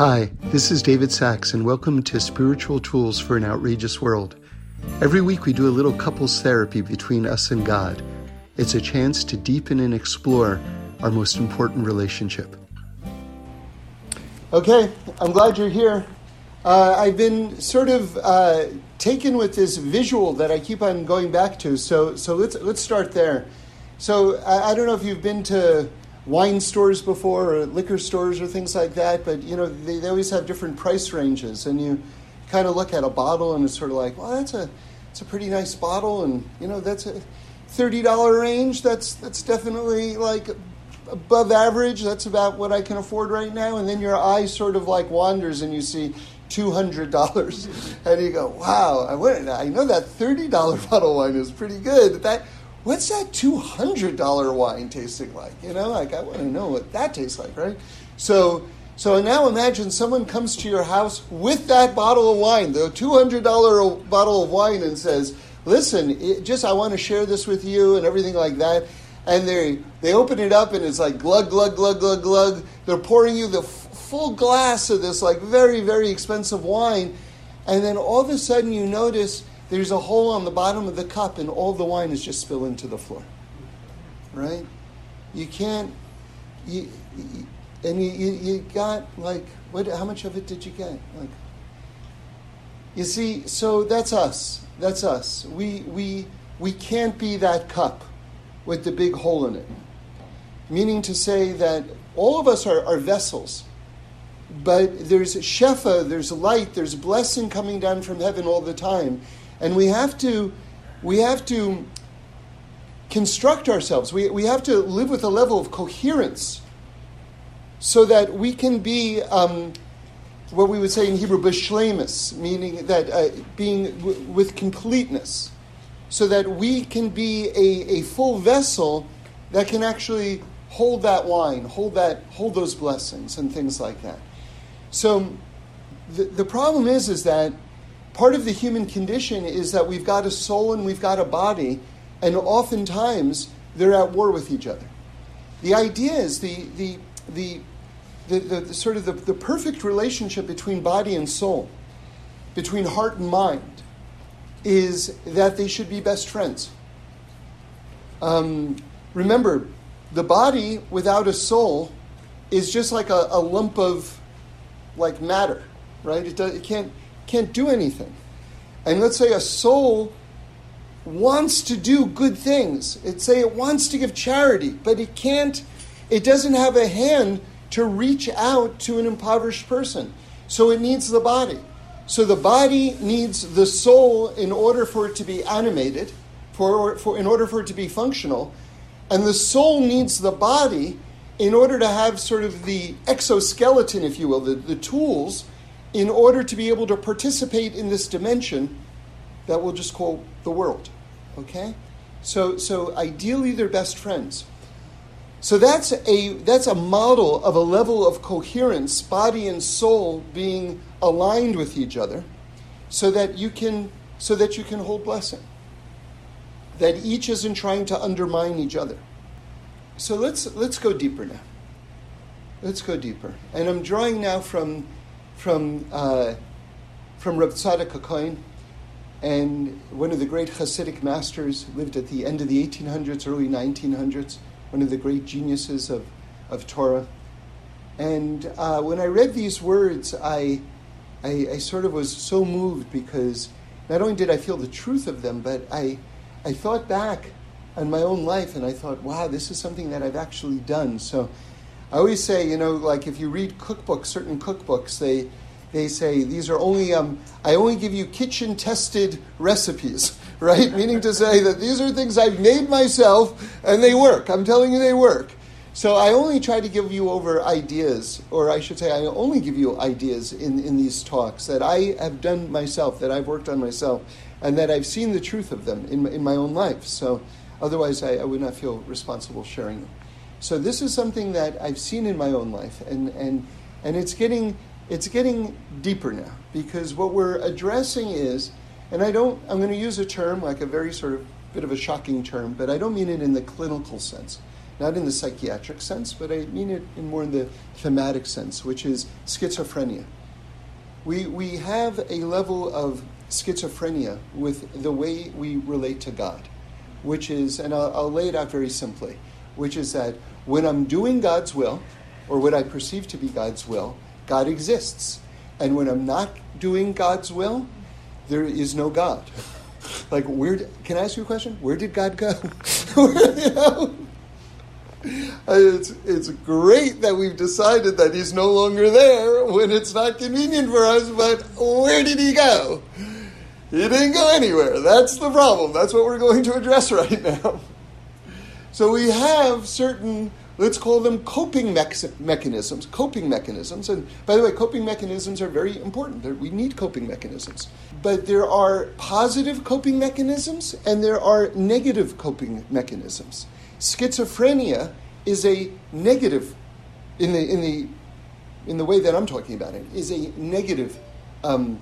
Hi, this is David Sacks, and welcome to Spiritual Tools for an Outrageous World. Every week we do a little couples therapy between us and God. It's a chance to deepen and explore our most important relationship. Okay, I'm glad you're here. Uh, I've been sort of uh, taken with this visual that I keep on going back to, so so let's let's start there. So I, I don't know if you've been to wine stores before or liquor stores or things like that, but you know they, they always have different price ranges, and you kind of look at a bottle and it's sort of like, well, that's a it's a pretty nice bottle, and you know that's a thirty dollar range. That's that's definitely like above average. That's about what I can afford right now. And then your eye sort of like wanders and you see two hundred dollars, and you go, "Wow! I went. I know that thirty dollar bottle wine is pretty good. That what's that two hundred dollar wine tasting like? You know, like I want to know what that tastes like, right? So." So now imagine someone comes to your house with that bottle of wine, the $200 bottle of wine, and says, Listen, just I want to share this with you and everything like that. And they, they open it up and it's like glug, glug, glug, glug, glug. They're pouring you the f- full glass of this like very, very expensive wine. And then all of a sudden you notice there's a hole on the bottom of the cup and all the wine is just spilling to the floor. Right? You can't. You, you, and you, you, got like what how much of it did you get like you see so that's us that's us we we we can't be that cup with the big hole in it meaning to say that all of us are, are vessels but there's shefa there's light there's blessing coming down from heaven all the time and we have to we have to construct ourselves we, we have to live with a level of coherence so that we can be um, what we would say in Hebrew, b'shlemus, meaning that uh, being w- with completeness, so that we can be a, a full vessel that can actually hold that wine, hold that, hold those blessings and things like that. So the, the problem is, is that part of the human condition is that we've got a soul and we've got a body, and oftentimes they're at war with each other. The idea is the, the, the the, the, the sort of the, the perfect relationship between body and soul, between heart and mind, is that they should be best friends. Um, remember, the body without a soul is just like a, a lump of like matter, right? It, it can't, can't do anything. And let's say a soul wants to do good things. It say it wants to give charity, but it can't. It doesn't have a hand to reach out to an impoverished person. So it needs the body. So the body needs the soul in order for it to be animated, for, for, in order for it to be functional. And the soul needs the body in order to have sort of the exoskeleton, if you will, the, the tools, in order to be able to participate in this dimension that we'll just call the world. Okay? So, so ideally, they're best friends. So that's a, that's a model of a level of coherence, body and soul being aligned with each other, so that you can, so that you can hold blessing. That each isn't trying to undermine each other. So let's, let's go deeper now. Let's go deeper. And I'm drawing now from, from, uh, from Rav Tzadok HaKohen, and one of the great Hasidic masters lived at the end of the 1800s, early 1900s one of the great geniuses of, of Torah. And uh, when I read these words, I, I, I, sort of was so moved because not only did I feel the truth of them, but I, I thought back on my own life and I thought, wow, this is something that I've actually done. So I always say, you know, like if you read cookbooks, certain cookbooks, they, they say these are only, um, I only give you kitchen tested recipes right? Meaning to say that these are things I've made myself and they work. I'm telling you they work. So I only try to give you over ideas, or I should say, I only give you ideas in, in these talks that I have done myself, that I've worked on myself, and that I've seen the truth of them in, in my own life. So otherwise, I, I would not feel responsible sharing them. So this is something that I've seen in my own life, and, and, and it's, getting, it's getting deeper now, because what we're addressing is and I don't, I'm going to use a term like a very sort of bit of a shocking term, but I don't mean it in the clinical sense. not in the psychiatric sense, but I mean it in more in the thematic sense, which is schizophrenia. We, we have a level of schizophrenia with the way we relate to God, which is, and I'll, I'll lay it out very simply, which is that when I'm doing God's will, or what I perceive to be God's will, God exists. And when I'm not doing God's will, there is no God. like, where? Can I ask you a question? Where did God go? It's, it's great that we've decided that he's no longer there when it's not convenient for us, but where did he go? He didn't go anywhere. That's the problem. That's what we're going to address right now. So we have certain, let's call them coping mechanisms, coping mechanisms. And by the way, coping mechanisms are very important. We need coping mechanisms. But there are positive coping mechanisms and there are negative coping mechanisms. Schizophrenia is a negative, in the, in the, in the way that I'm talking about it, is a negative um,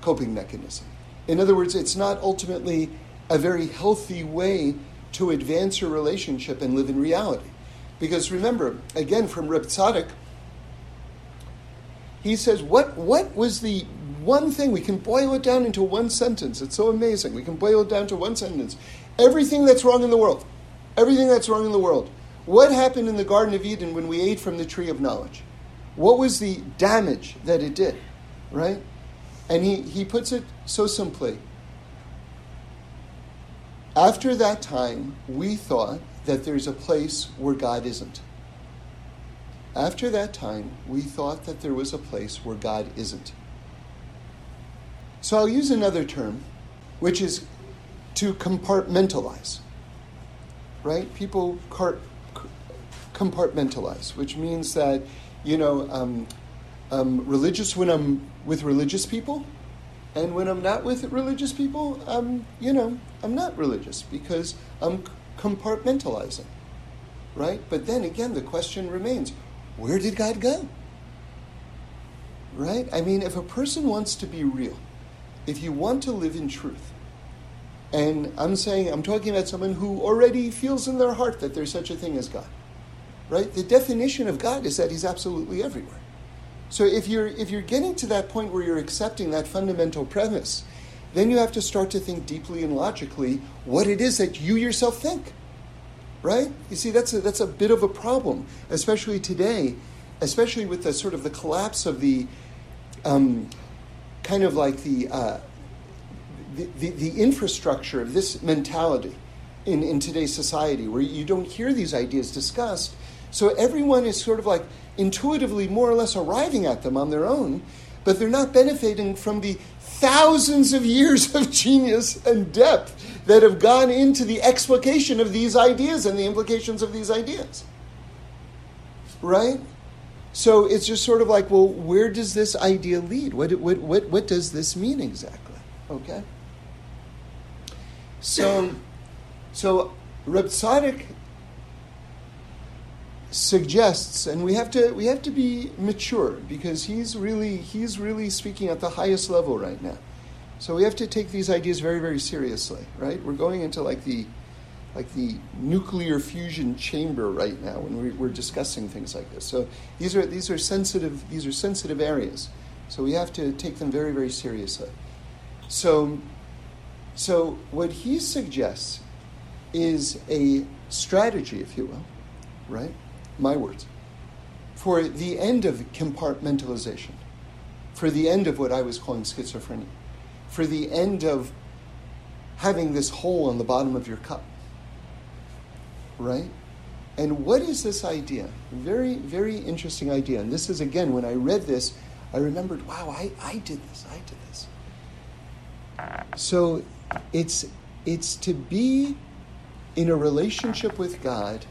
coping mechanism. In other words, it's not ultimately a very healthy way to advance your relationship and live in reality. Because remember, again, from Reb he says, what, what was the one thing? We can boil it down into one sentence. It's so amazing. We can boil it down to one sentence. Everything that's wrong in the world everything that's wrong in the world. What happened in the Garden of Eden when we ate from the tree of knowledge? What was the damage that it did? Right? And he, he puts it so simply. After that time, we thought that there's a place where God isn't. After that time, we thought that there was a place where God isn't. So I'll use another term, which is to compartmentalize right? People compartmentalize, which means that, you know, um, um, religious when I'm with religious people, and when I'm not with religious people, I'm, you know, I'm not religious because I'm compartmentalizing, right? But then again, the question remains where did God go? Right? I mean, if a person wants to be real, if you want to live in truth, and I'm saying, I'm talking about someone who already feels in their heart that there's such a thing as God. Right? The definition of God is that He's absolutely everywhere. So if you're, if you're getting to that point where you're accepting that fundamental premise, then you have to start to think deeply and logically what it is that you yourself think. Right? You see, that's a, that's a bit of a problem, especially today, especially with the sort of the collapse of the um, kind of like the uh, the, the, infrastructure of this mentality in, in today's society where you don't hear these ideas discussed. So everyone is sort of like intuitively more or less arriving at them on their own, but they're not benefiting from the thousands of years of genius and depth that have gone into the explication of these ideas and the implications of these ideas. Right? So it's just sort of like, well, where does this idea lead? What, what, what, what does this mean exactly? Okay? So, so Reb suggests, and we have to we have to be mature because he's really he's really speaking at the highest level right now. So we have to take these ideas very very seriously, right? We're going into like the like the nuclear fusion chamber right now when we, we're discussing things like this. So these are these are sensitive these are sensitive areas. So we have to take them very very seriously. So so, what he suggests is a strategy, if you will, right? My words, for the end of compartmentalization, for the end of what I was calling schizophrenia, for the end of having this hole on the bottom of your cup, right? And what is this idea? Very, very interesting idea. And this is, again, when I read this, I remembered, wow, I, I did this, I did this. So it's it's to be in a relationship with God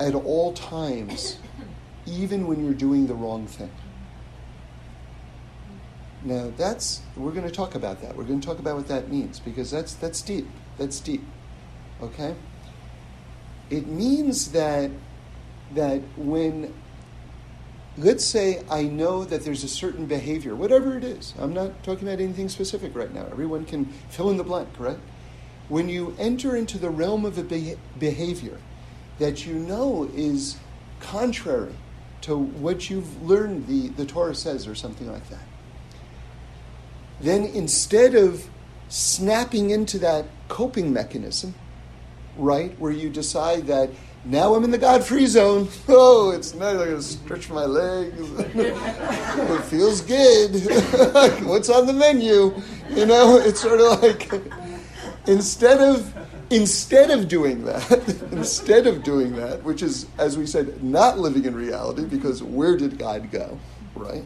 at all times, even when you're doing the wrong thing. Now that's we're going to talk about that. We're going to talk about what that means because that's that's deep. That's deep. Okay? It means that that when let's say I know that there's a certain behavior, whatever it is. I'm not talking about anything specific right now. Everyone can fill in the blank, right? When you enter into the realm of a behavior that you know is contrary to what you've learned the, the Torah says or something like that. Then instead of snapping into that coping mechanism, right, where you decide that now I'm in the God free zone. Oh, it's nice. I'm going to stretch my legs. it feels good. What's on the menu? You know, it's sort of like instead of instead of doing that, instead of doing that, which is, as we said, not living in reality, because where did God go, right?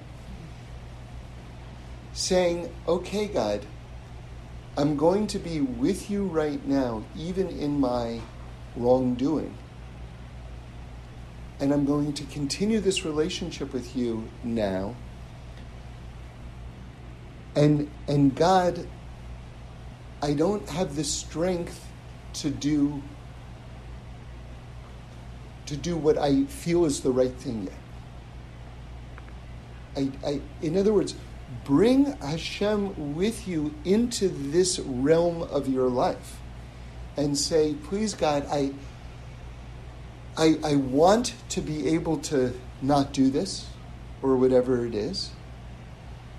Saying, okay, God, I'm going to be with you right now, even in my wrongdoing. And I'm going to continue this relationship with you now. And, and God, I don't have the strength to do to do what I feel is the right thing yet. I, I, in other words, bring Hashem with you into this realm of your life and say, please God, I, I, I want to be able to not do this or whatever it is.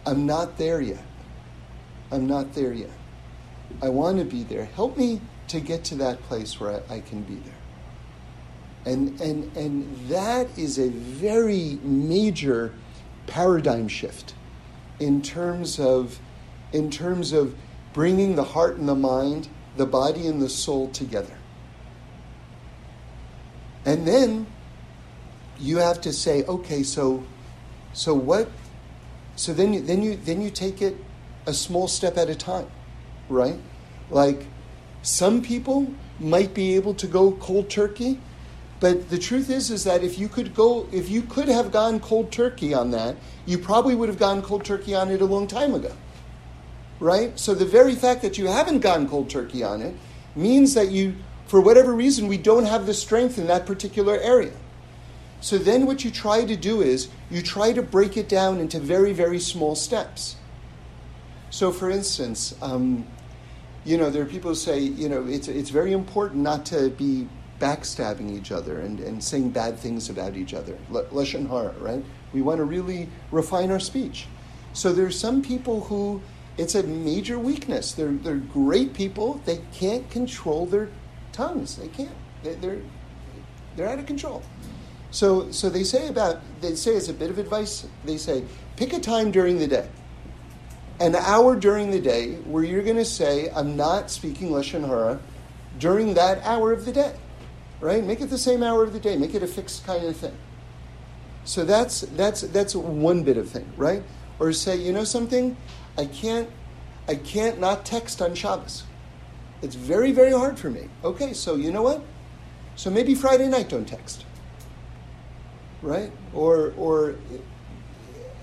I'm not there yet. I'm not there yet. I want to be there. Help me to get to that place where I, I can be there. And, and, and that is a very major paradigm shift in terms of, in terms of bringing the heart and the mind, the body and the soul together. And then you have to say, okay, so, so what? So then you, then you, then you take it a small step at a time, right? Like, some people might be able to go cold turkey, but the truth is is that if you could go if you could have gone cold turkey on that, you probably would have gone cold turkey on it a long time ago. Right? So the very fact that you haven't gone cold turkey on it means that you for whatever reason we don't have the strength in that particular area. So then what you try to do is you try to break it down into very very small steps. So for instance, um, you know, there are people who say, you know, it's, it's very important not to be backstabbing each other and, and saying bad things about each other. Lashon hara, right? We want to really refine our speech. So there's some people who it's a major weakness. They're, they're great people. They can't control their tongues. They can't. They, they're, they're out of control. So, so they say about, they say as a bit of advice, they say, pick a time during the day an hour during the day where you're going to say, I'm not speaking Lashon Hara during that hour of the day, right? Make it the same hour of the day. Make it a fixed kind of thing. So that's, that's, that's one bit of thing, right? Or say, you know something? I can't, I can't not text on Shabbos. It's very, very hard for me. Okay, so you know what? So maybe Friday night don't text. Right? Or, or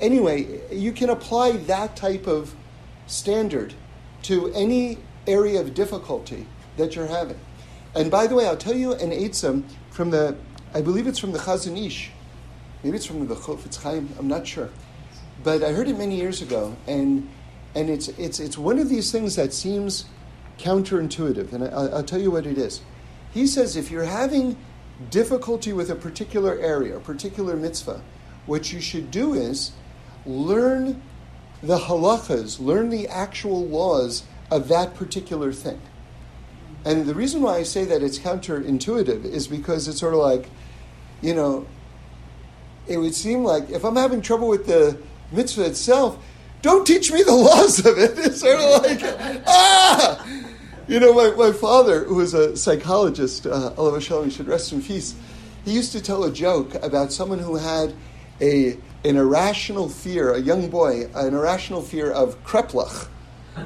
anyway, you can apply that type of standard to any area of difficulty that you're having. And by the way, I'll tell you an Eitzim from the, I believe it's from the Chazon Ish. Maybe it's from the Chofetz Chaim, I'm not sure. But I heard it many years ago, and, and it's, it's, it's one of these things that seems counterintuitive, and I, I'll tell you what it is. He says if you're having difficulty with a particular area, a particular mitzvah, what you should do is learn the halachas, learn the actual laws of that particular thing. And the reason why I say that it's counterintuitive is because it's sort of like, you know, it would seem like if I'm having trouble with the mitzvah itself, don't teach me the laws of it. It's sort of like, ah! You know, my, my father, who was a psychologist, uh, alav hashalom, should rest in peace, he used to tell a joke about someone who had a an irrational fear, a young boy, an irrational fear of kreplach.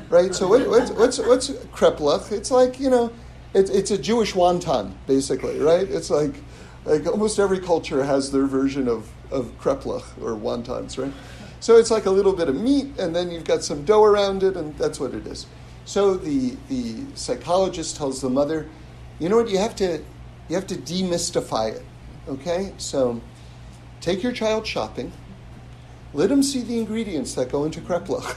Right? So what, what's, what's, what's kreplach? It's like, you know, it, it's a Jewish wonton, basically, right? It's like, like almost every culture has their version of, of kreplach or wontons, right? So it's like a little bit of meat, and then you've got some dough around it, and that's what it is. So the, the psychologist tells the mother, you know what, you have to, you have to demystify it, okay? So take your child shopping, let him see the ingredients that go into kreplach.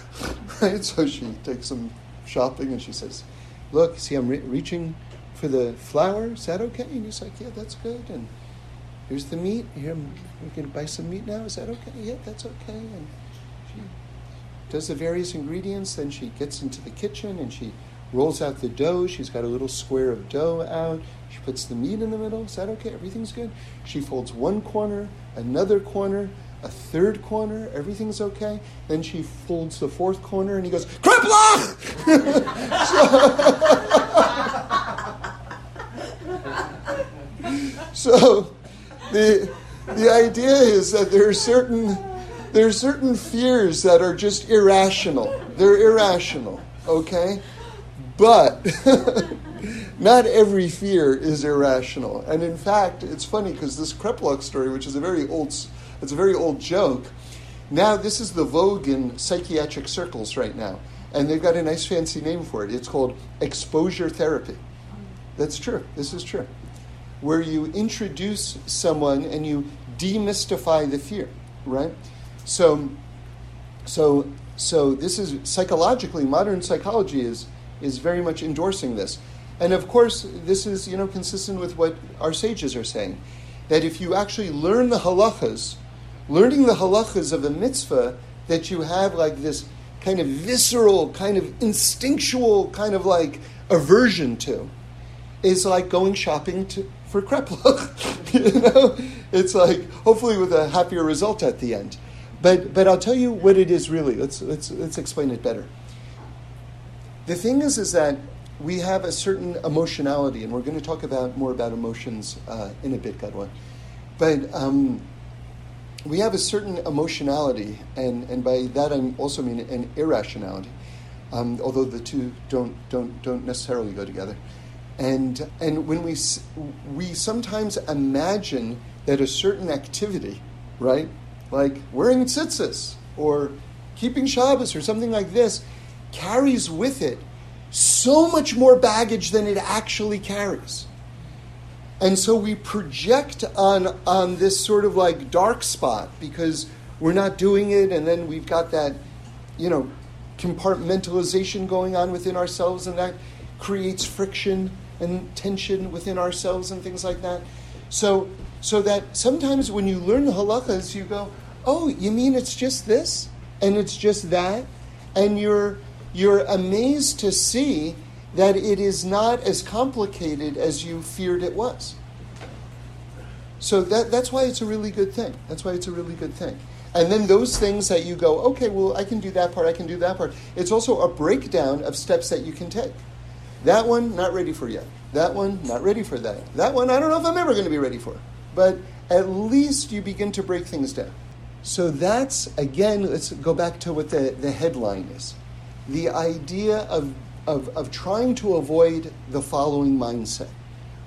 right? So she takes him shopping and she says, Look, see, I'm re- reaching for the flour. Is that okay? And he's like, yeah, that's good. And here's the meat. Here, we can buy some meat now. Is that okay? Yeah, that's okay. And she does the various ingredients. Then she gets into the kitchen and she rolls out the dough. She's got a little square of dough out. She puts the meat in the middle. Is that okay? Everything's good. She folds one corner, another corner, a third corner. Everything's okay. Then she folds the fourth corner, and he goes, "Krepla!" so, so the the idea is that there are certain there are certain fears that are just irrational. They're irrational. Okay but not every fear is irrational. And in fact, it's funny because this Kreplach story, which is a very old, it's a very old joke. Now this is the vogue in psychiatric circles right now, and they've got a nice fancy name for it. It's called exposure therapy. That's true. This is true. Where you introduce someone and you demystify the fear, right? So, so, so this is psychologically modern psychology is is very much endorsing this. And of course, this is you know consistent with what our sages are saying, that if you actually learn the halachas, learning the halachas of a mitzvah, that you have like this kind of visceral, kind of instinctual, kind of like aversion to, is like going shopping to, for kreplach. you know, it's like hopefully with a happier result at the end. But but I'll tell you what it is really. Let's let's let's explain it better. The thing is, is that we have a certain emotionality, and we're going to talk about more about emotions uh, in a bit, Godwin. But um, we have a certain emotionality, and, and by that I also mean an irrationality, um, although the two don't, don't, don't necessarily go together. And, and when we, we sometimes imagine that a certain activity, right, like wearing tzitzis or keeping Shabbos or something like this, carries with it so much more baggage than it actually carries. And so we project on, on this sort of like dark spot because we're not doing it, and then we've got that, you know, compartmentalization going on within ourselves, and that creates friction and tension within ourselves and things like that. So, so that sometimes when you learn the halachas, you go, oh, you mean it's just this and it's just that? And you're you're amazed to see that it is not as complicated as you feared it was. So that, that's why it's a really good thing. That's why it's a really good thing. And then those things that you go, okay, well, I can do that part, I can do that part. It's also a breakdown of steps that you can take. That one, not ready for yet. That one, not ready for that. That one, I don't know if I'm ever going to be ready for. But at least you begin to break things down. So that's, again, let's go back to what the, the headline is the idea of, of, of trying to avoid the following mindset,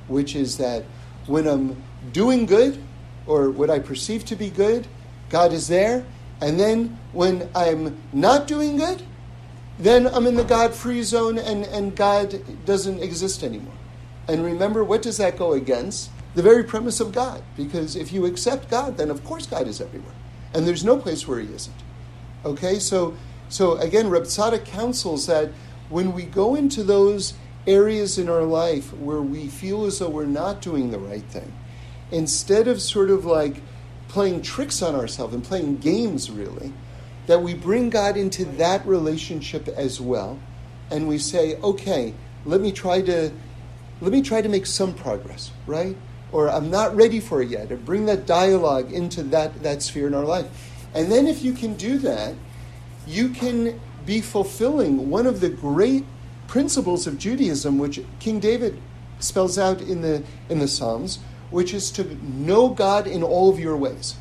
which is that when I'm doing good, or what I perceive to be good, God is there. And then when I'm not doing good, then I'm in the God free zone and, and God doesn't exist anymore. And remember, what does that go against? The very premise of God. Because if you accept God, then of course God is everywhere. And there's no place where He isn't. Okay, so so again, Reb counsels that when we go into those areas in our life where we feel as though we're not doing the right thing, instead of sort of like playing tricks on ourselves and playing games, really, that we bring God into that relationship as well, and we say, okay, let me try to let me try to make some progress, right? Or I'm not ready for it yet, or bring that dialogue into that, that sphere in our life. And then if you can do that, you can be fulfilling one of the great principles of Judaism, which King David spells out in the, in the Psalms, which is to know God in all of your ways.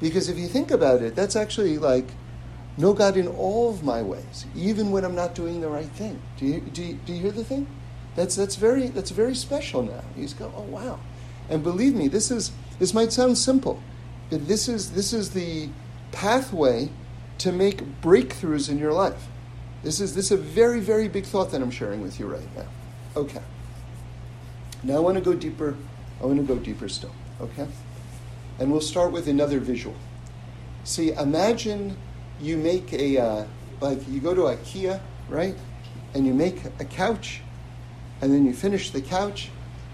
Because if you think about it, that's actually like know God in all of my ways, even when I'm not doing the right thing. Do you, do you, do you hear the thing? That's, that's, very, that's very special now. He's go, oh, wow. And believe me, this, is, this might sound simple, but this is, this is the pathway to make breakthroughs in your life. This is, this is a very, very big thought that I'm sharing with you right now. Okay. Now I want to go deeper. I want to go deeper still. Okay? And we'll start with another visual. See, imagine you make a, uh, like, you go to IKEA, right? And you make a couch, and then you finish the couch,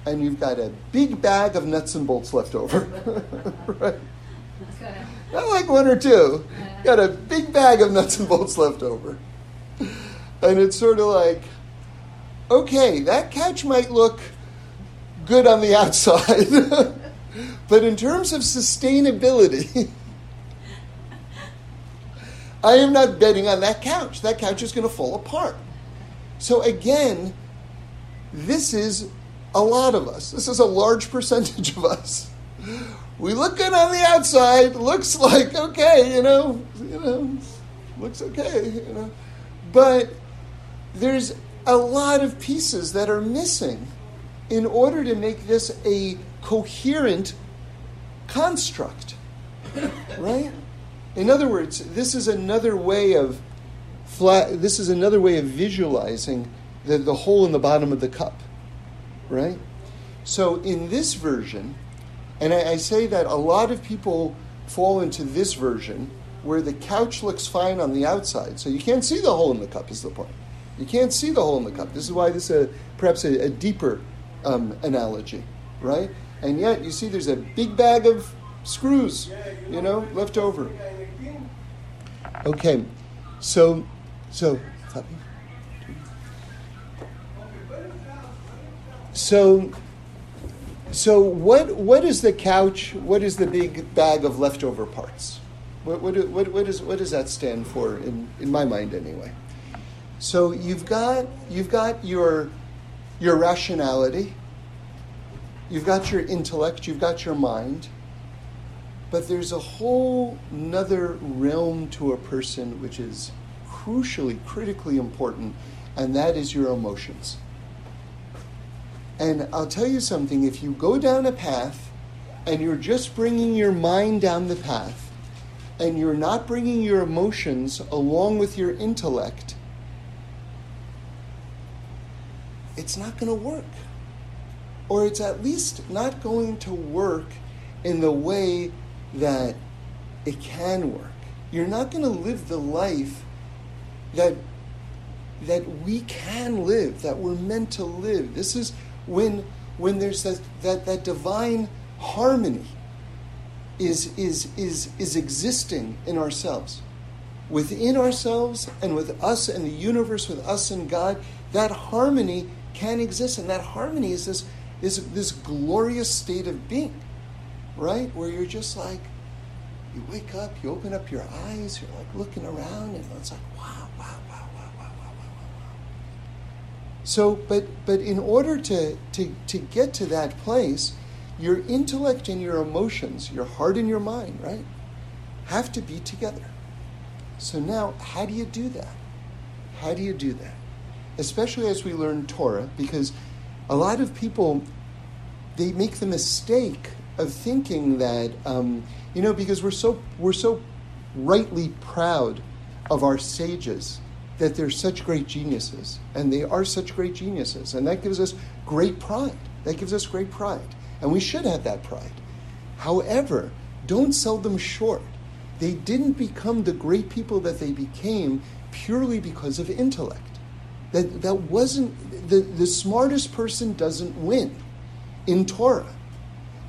and you've got a big bag of nuts and bolts left over. right? Not like one or two. Got a big bag of nuts and bolts left over. And it's sort of like, okay, that couch might look good on the outside, but in terms of sustainability, I am not betting on that couch. That couch is going to fall apart. So, again, this is a lot of us. This is a large percentage of us. We look good on the outside. Looks like okay, you know, you know, looks okay, you know, but there's a lot of pieces that are missing in order to make this a coherent construct, right? In other words, this is another way of flat, this is another way of visualizing the, the hole in the bottom of the cup, right? So in this version, and I, I say that a lot of people fall into this version where the couch looks fine on the outside, so you can't see the hole in the cup. Is the point? You can't see the hole in the cup. This is why this is a, perhaps a, a deeper um, analogy, right? And yet you see there's a big bag of screws, you know, left over. Okay, so so so so what what is the couch? What is the big bag of leftover parts? What what what, what, is, what does that stand for in, in my mind anyway? So you've got you've got your your rationality, you've got your intellect, you've got your mind, but there's a whole nother realm to a person which is crucially, critically important, and that is your emotions. And I'll tell you something if you go down a path and you're just bringing your mind down the path and you're not bringing your emotions along with your intellect, it's not going to work. Or it's at least not going to work in the way that it can work. You're not going to live the life that that we can live, that we're meant to live. This is when when there's that that, that divine harmony is is is is existing in ourselves. Within ourselves and with us and the universe, with us and God, that harmony can exist. And that harmony is this, is this glorious state of being, right? Where you're just like, you wake up, you open up your eyes, you're like looking around, and it's like, wow, wow, wow, wow, wow, wow. So, but but in order to, to, to get to that place, your intellect and your emotions, your heart and your mind, right, have to be together. So now, how do you do that? How do you do that? Especially as we learn Torah, because a lot of people they make the mistake of thinking that um, you know because we're so we're so rightly proud of our sages that they're such great geniuses and they are such great geniuses and that gives us great pride. That gives us great pride and we should have that pride. However don't sell them short. They didn't become the great people that they became purely because of intellect. That that wasn't the, the smartest person doesn't win in torah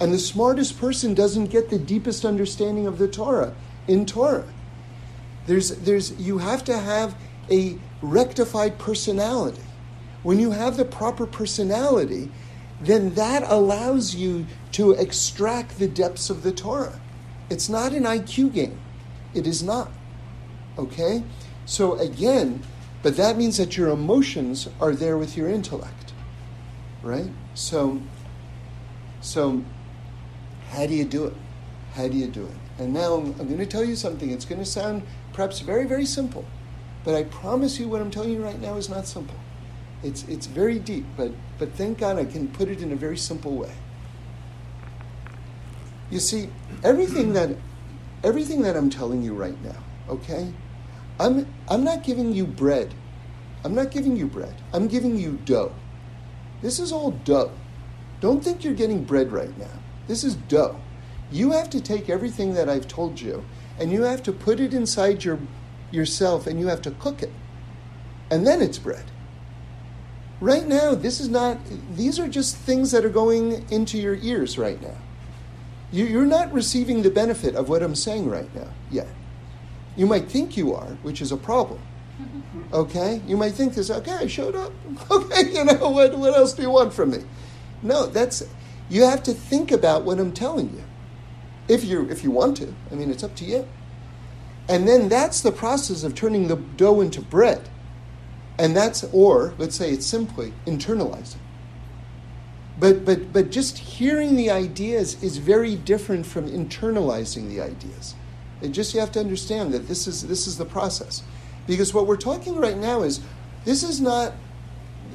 and the smartest person doesn't get the deepest understanding of the Torah in Torah. There's, there's, you have to have a rectified personality. When you have the proper personality, then that allows you to extract the depths of the Torah. It's not an IQ game. It is not. Okay? So again, but that means that your emotions are there with your intellect. Right? So so how do you do it? How do you do it? And now I'm, going to tell you something. It's going to sound perhaps very, very simple, but I promise you what I'm telling you right now is not simple. It's, it's very deep, but, but thank God I can put it in a very simple way. You see, everything that, everything that I'm telling you right now, okay? I'm, I'm not giving you bread. I'm not giving you bread. I'm giving you dough. This is all dough. Don't think you're getting bread right now. This is dough. You have to take everything that I've told you and you have to put it inside your yourself and you have to cook it. And then it's bread. Right now, this is not, these are just things that are going into your ears right now. You, are not receiving the benefit of what I'm saying right now yet. You might think you are, which is a problem. Okay? You might think this, okay, I showed up. Okay, you know, what, what else do you want from me? No, that's, you have to think about what I'm telling you. If you if you want to. I mean, it's up to you. And then that's the process of turning the dough into bread. And that's, or let's say it's simply internalizing. But, but, but just hearing the ideas is very different from internalizing the ideas. It just you have to understand that this is, this is the process. Because what we're talking right now is this is not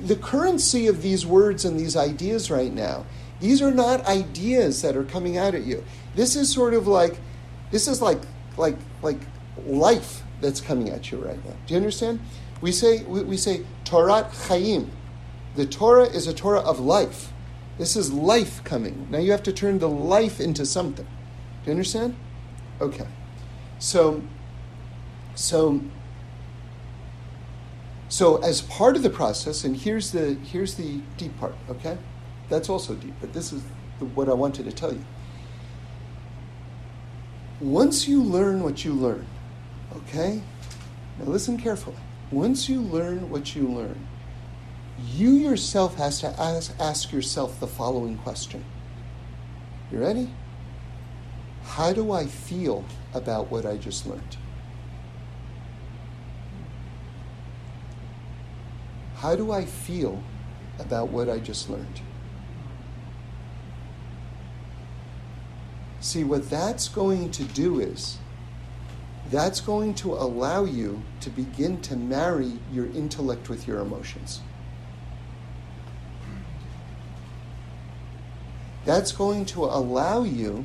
the currency of these words and these ideas right now. These are not ideas that are coming out at you. This is sort of like this is like like like life that's coming at you right now. Do you understand? We say we, we say Torah Chaim. The Torah is a Torah of life. This is life coming. Now you have to turn the life into something. Do you understand? Okay. So so so as part of the process, and here's the here's the deep part, okay? That's also deep, but this is the, what I wanted to tell you. Once you learn what you learn, okay? Now listen carefully. Once you learn what you learn, you yourself has to ask, ask yourself the following question. You ready? How do I feel about what I just learned? How do I feel about what I just learned? See, what that's going to do is that's going to allow you to begin to marry your intellect with your emotions. That's going to allow you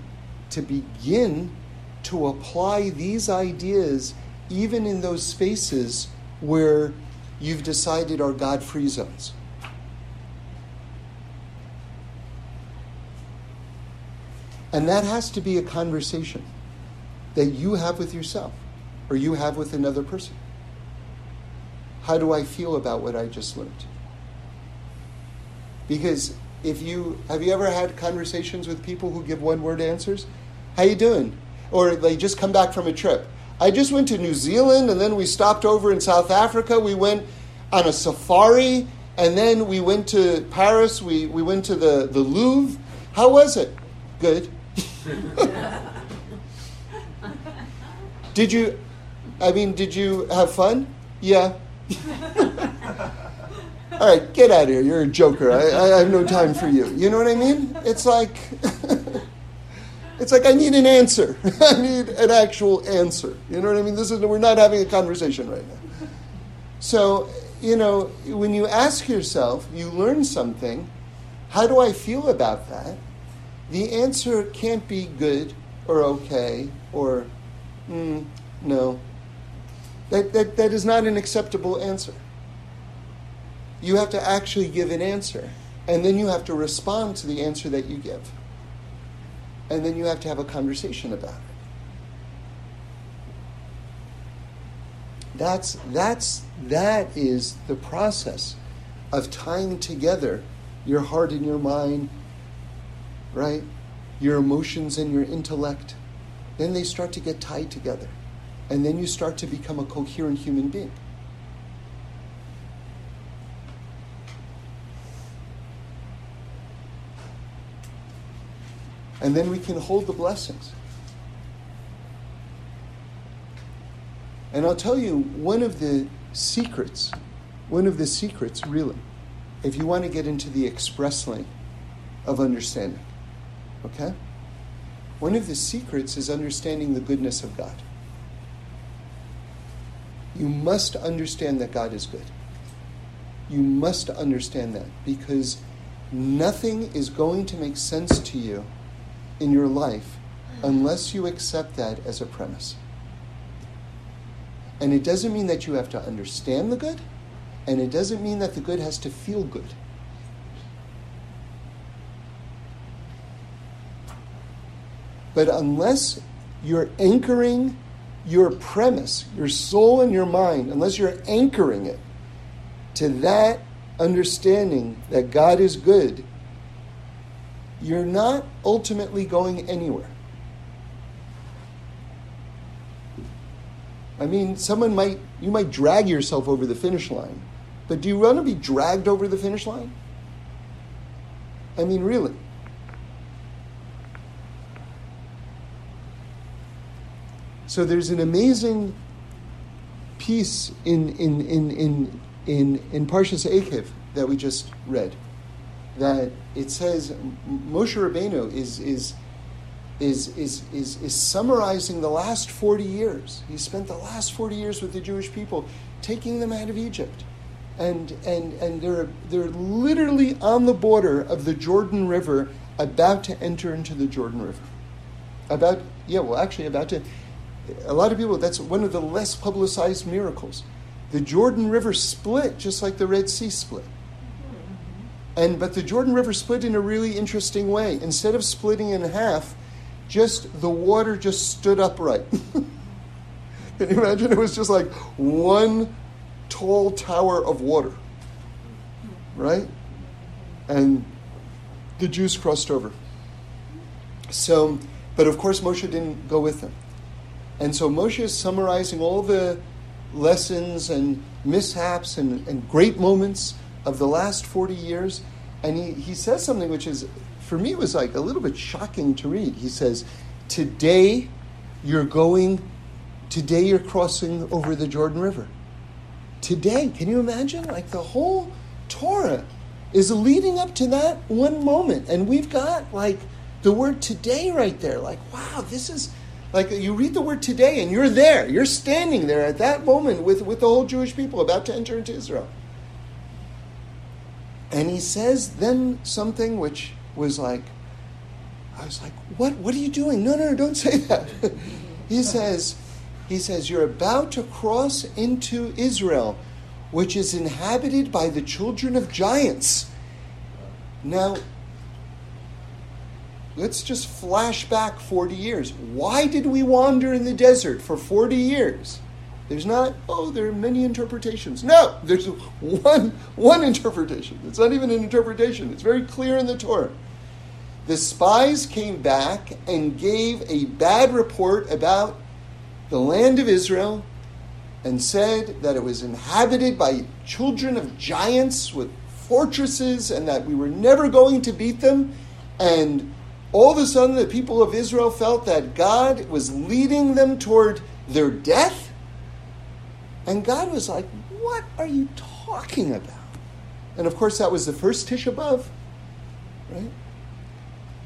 to begin to apply these ideas even in those spaces where you've decided are God free zones. And that has to be a conversation that you have with yourself or you have with another person. How do I feel about what I just learned? Because if you have you ever had conversations with people who give one word answers? How you doing? Or they just come back from a trip. I just went to New Zealand and then we stopped over in South Africa. We went on a safari and then we went to Paris. We, we went to the, the Louvre. How was it? Good. did you, I mean, did you have fun? Yeah. All right, get out of here. You're a joker. I, I have no time for you. You know what I mean? It's like, it's like I need an answer. I need an actual answer. You know what I mean? This is we're not having a conversation right now. So, you know, when you ask yourself, you learn something. How do I feel about that? the answer can't be good or okay or mm, no. That, that, that is not an acceptable answer. You have to actually give an answer, and then you have to respond to the answer that you give. And then you have to have a conversation about it. That's, that's, that is the process of tying together your heart and your mind right? Your emotions and your intellect, then they start to get tied together. And then you start to become a coherent human being. And then we can hold the blessings. And I'll tell you one of the secrets, one of the secrets, really, if you want to get into the express lane of understanding, Okay? One of the secrets is understanding the goodness of God. You must understand that God is good. You must understand that because nothing is going to make sense to you in your life unless you accept that as a premise. And it doesn't mean that you have to understand the good, and it doesn't mean that the good has to feel good. But unless you're anchoring your premise, your soul and your mind, unless you're anchoring it to that understanding that God is good, you're not ultimately going anywhere. I mean, someone might, you might drag yourself over the finish line, but do you want to be dragged over the finish line? I mean, really. So there's an amazing piece in in in in in, in Parshas Eikev that we just read that it says Moshe Rabbeinu is is is, is, is, is summarizing the last 40 years. He spent the last 40 years with the Jewish people, taking them out of Egypt. And, and, and they're, they're literally on the border of the Jordan River, about to enter into the Jordan River. About, yeah, well, actually, about to. A lot of people, that's one of the less publicized miracles. The Jordan River split just like the Red Sea split. And but the Jordan River split in a really interesting way. Instead of splitting in half, just the water just stood upright. Can you imagine? It was just like one tall tower of water, right? And the Jews crossed over. So, but of course, Moshe didn't go with them. And so Moshe is summarizing all the lessons and mishaps and, and great moments of the last 40 years. And he, he says something which is for me was like a little bit shocking to read. He says, Today you're going, today you're crossing over the Jordan River. Today, can you imagine? Like the whole Torah is leading up to that one moment. And we've got like the word today right there. Like, wow, this is like you read the word today and you're there. You're standing there at that moment with, with the whole Jewish people about to enter into Israel. And he says then something which was like, I was like, what, what are you doing? No, no, no, don't say that. he says, he says, you're about to cross into Israel, which is inhabited by the children of giants. Now, let's just flash back 40 years. Why did we wander in the desert for 40 years? There's not, oh, there are many interpretations. No, there's one, one interpretation. It's not even an interpretation, it's very clear in the Torah. The spies came back and gave a bad report about the land of Israel and said that it was inhabited by children of giants with fortresses and that we were never going to beat them. And all of a sudden, the people of Israel felt that God was leading them toward their death and God was like, What are you talking about? And of course, that was the first Tisha B'Av, right?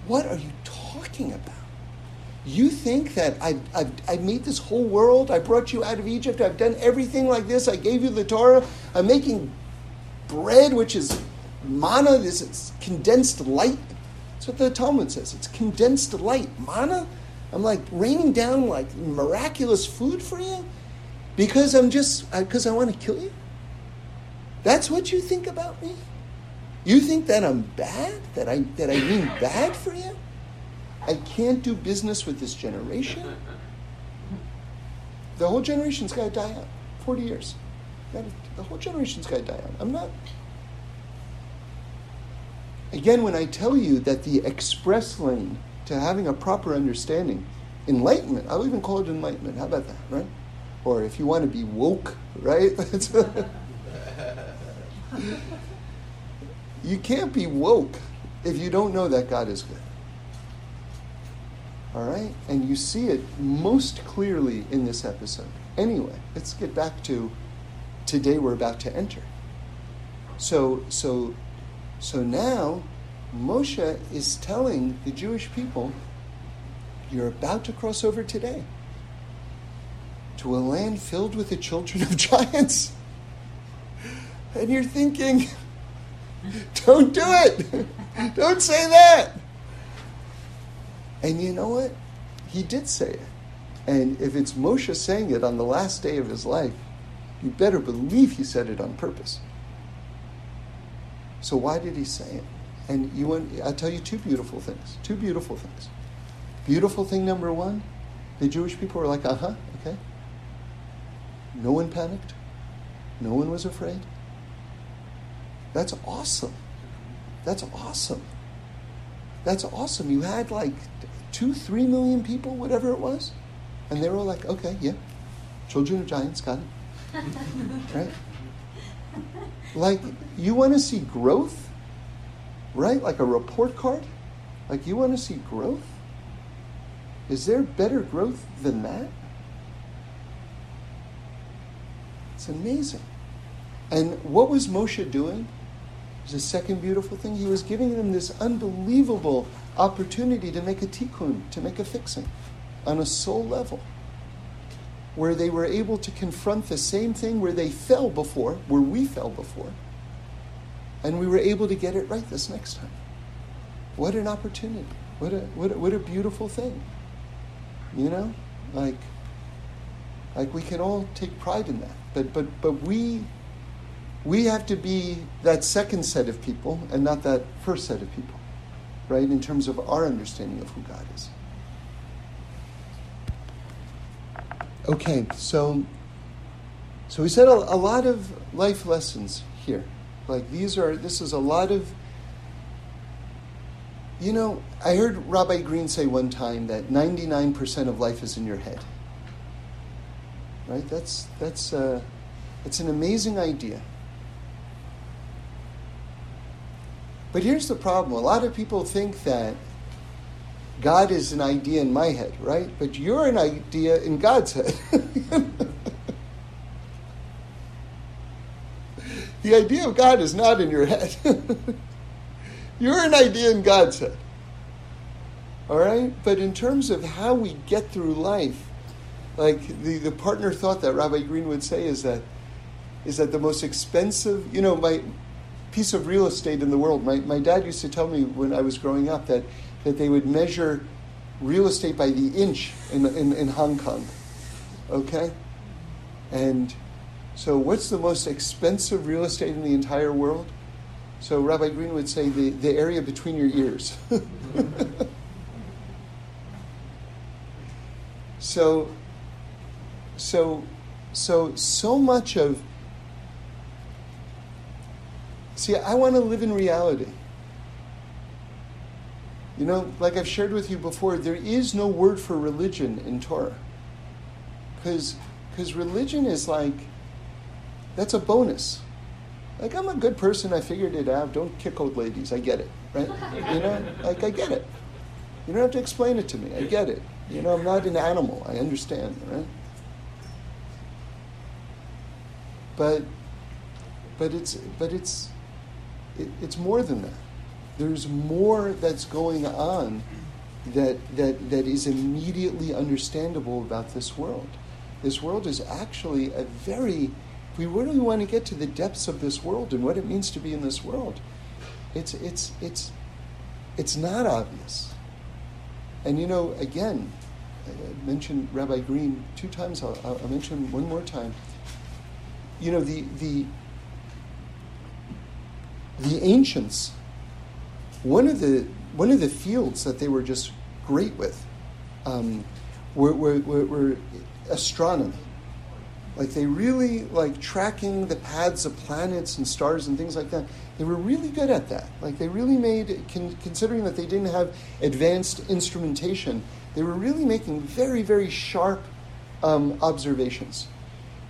What are you talking about? You think that I've, I've, I've made this whole world, I brought you out of Egypt, I've done everything like this, I gave you the Torah, I'm making bread, which is manna, this is condensed light. That's what the Talmud says. It's condensed light. Manna? I'm like raining down like miraculous food for you? Because I'm just, uh, because I want to kill you? That's what you think about me? You think that I'm bad? That I, that I mean bad for you? I can't do business with this generation? The whole generation's got to die out. 40 years. The whole generation's got to die out. I'm not. Again, when I tell you that the express lane to having a proper understanding, enlightenment, I'll even call it enlightenment. How about that, right? or if you want to be woke, right? you can't be woke if you don't know that God is good. All right? And you see it most clearly in this episode. Anyway, let's get back to today we're about to enter. So so so now Moshe is telling the Jewish people you're about to cross over today to a land filled with the children of giants. And you're thinking, don't do it. Don't say that. And you know what? He did say it. And if it's Moshe saying it on the last day of his life, you better believe he said it on purpose. So why did he say it? And you want, I'll tell you two beautiful things. Two beautiful things. Beautiful thing number one, the Jewish people were like, uh huh, okay. No one panicked. No one was afraid. That's awesome. That's awesome. That's awesome. You had like two, three million people, whatever it was, and they were all like, okay, yeah, children of giants, got it. right? Like, you want to see growth, right? Like a report card? Like, you want to see growth? Is there better growth than that? It's amazing. And what was Moshe doing? It was the second beautiful thing. He was giving them this unbelievable opportunity to make a tikkun, to make a fixing on a soul level, where they were able to confront the same thing where they fell before, where we fell before, and we were able to get it right this next time. What an opportunity. What a, what a, what a beautiful thing. You know? Like, like we can all take pride in that. But, but, but we, we have to be that second set of people and not that first set of people, right? In terms of our understanding of who God is. Okay, so, so we said a, a lot of life lessons here. Like these are, this is a lot of you know, I heard Rabbi Green say one time that 99% of life is in your head. Right? That's, that's, uh, it's an amazing idea. But here's the problem a lot of people think that God is an idea in my head, right? But you're an idea in God's head. the idea of God is not in your head. You're an idea in God's head. All right? But in terms of how we get through life, like the, the partner thought that Rabbi Green would say is that is that the most expensive, you know, my piece of real estate in the world. My, my dad used to tell me when I was growing up that, that they would measure real estate by the inch in, in, in Hong Kong. Okay? And so, what's the most expensive real estate in the entire world? So Rabbi Green would say the, the area between your ears. so, so, so, so much of. See, I want to live in reality. You know, like I've shared with you before, there is no word for religion in Torah. Because religion is like, that's a bonus. Like, I'm a good person. I figured it out. Don't kick old ladies. I get it, right? You know, like, I get it. You don't have to explain it to me. I get it. You know, I'm not an animal. I understand, right? But, but it's, but it's, it, it's more than that. There's more that's going on that, that, that is immediately understandable about this world. This world is actually a very if we really want to get to the depths of this world and what it means to be in this world, it's, it's, it's, it's not obvious. And you know, again, I mentioned Rabbi Green two times, I'll, I'll mention one more time. You know, the, the, the ancients, one of the, one of the fields that they were just great with um, were, were, were, were astronomy like they really like tracking the paths of planets and stars and things like that. They were really good at that. Like they really made, considering that they didn't have advanced instrumentation, they were really making very, very sharp um, observations.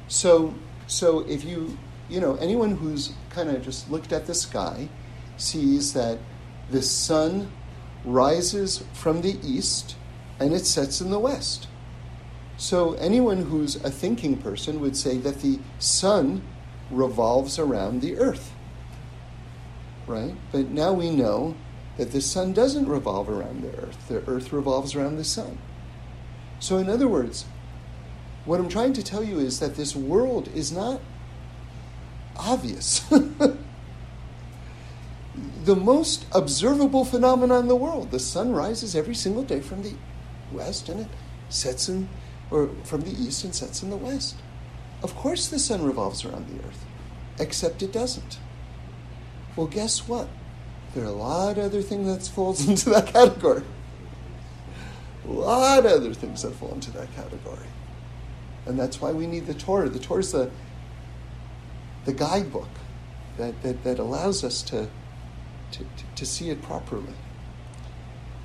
So, so if you, you know, anyone who's kind of just looked at the sky sees that the sun rises from the east and it sets in the west. So, anyone who's a thinking person would say that the sun revolves around the earth. Right? But now we know that the sun doesn't revolve around the earth, the earth revolves around the sun. So, in other words, what I'm trying to tell you is that this world is not obvious. the most observable phenomenon in the world. The sun rises every single day from the west and it sets in or from the east and sets in the west. Of course, the sun revolves around the earth, except it doesn't. Well, guess what? There are a lot of other things that falls into that category. A lot of other things that fall into that category. And that's why we need the Torah. The Torah is the, the guidebook. that, that, that allows us to, to, to, see it properly.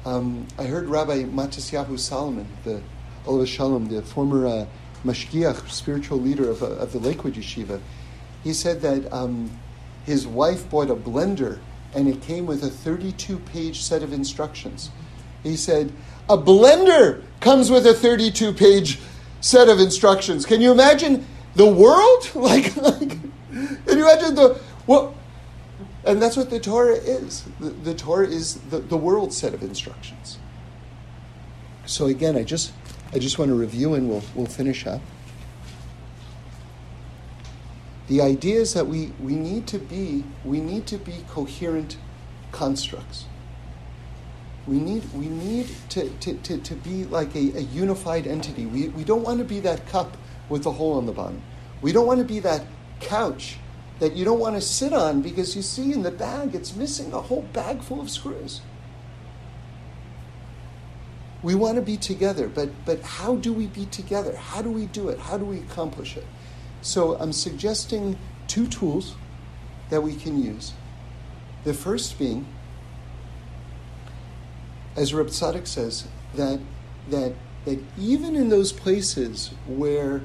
Um, I heard Rabbi Matisyahu Solomon, the alav hashalom, the former uh, mashgiach, spiritual leader of, uh, of the Lakewood Yeshiva, he said that um, his wife bought a blender and it came with a 32 page set of instructions. He said, A blender comes with a 32 page set of instructions. Can you imagine the world? Like, like can you imagine the what? And that's what the Torah is. The, the Torah is the, the world set of instructions. So again, I just I just want to review and we'll we'll finish up. The idea is that we, we need to be we need to be coherent constructs. We need, we need to, to, to, to be like a, a unified entity. We, we don't want to be that cup with the hole on the bottom. We don't want to be that couch that you don't want to sit on because you see in the bag it's missing a whole bag full of screws. We want to be together, but, but how do we be together? How do we do it? How do we accomplish it? So I'm suggesting two tools that we can use. The first being, as Reb Tzadok says, that, that, that even in those places where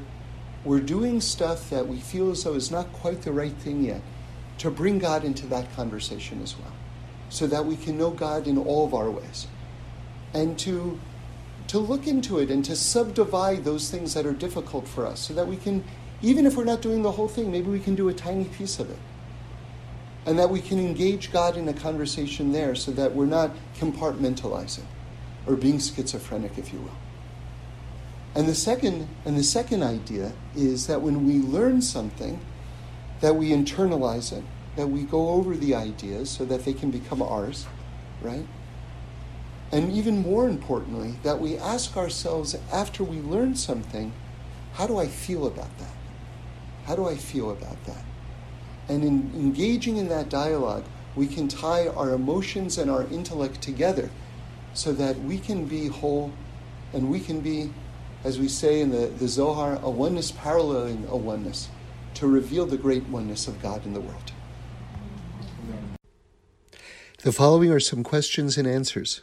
we're doing stuff that we feel as though is not quite the right thing yet, to bring God into that conversation as well, so that we can know God in all of our ways. And to, to look into it and to subdivide those things that are difficult for us, so that we can even if we're not doing the whole thing, maybe we can do a tiny piece of it. And that we can engage God in a conversation there so that we're not compartmentalizing or being schizophrenic, if you will. And the second, and the second idea is that when we learn something, that we internalize it, that we go over the ideas so that they can become ours, right? And even more importantly, that we ask ourselves after we learn something, how do I feel about that? How do I feel about that? And in engaging in that dialogue, we can tie our emotions and our intellect together so that we can be whole and we can be, as we say in the, the Zohar, a oneness paralleling a oneness to reveal the great oneness of God in the world. The following are some questions and answers.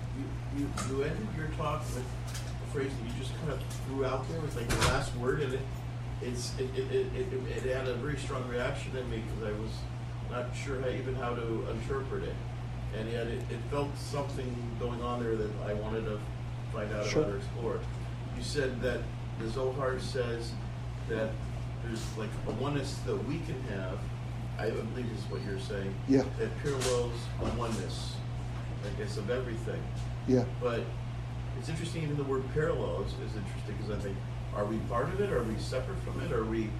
You, you, you ended your talk with a phrase that you just kind of threw out there with like the last word in it it's it, it, it, it, it had a very strong reaction in me because I was not sure how, even how to interpret it, and yet it, it felt something going on there that I wanted to find out sure. about or explore. You said that the Zohar says that there's like a oneness that we can have. I believe is what you're saying. Yeah. That parallels the oneness, I guess, of everything. Yeah. But it's interesting. Even the word parallels is interesting because I think are we part of it? Are we separate from it? Are we,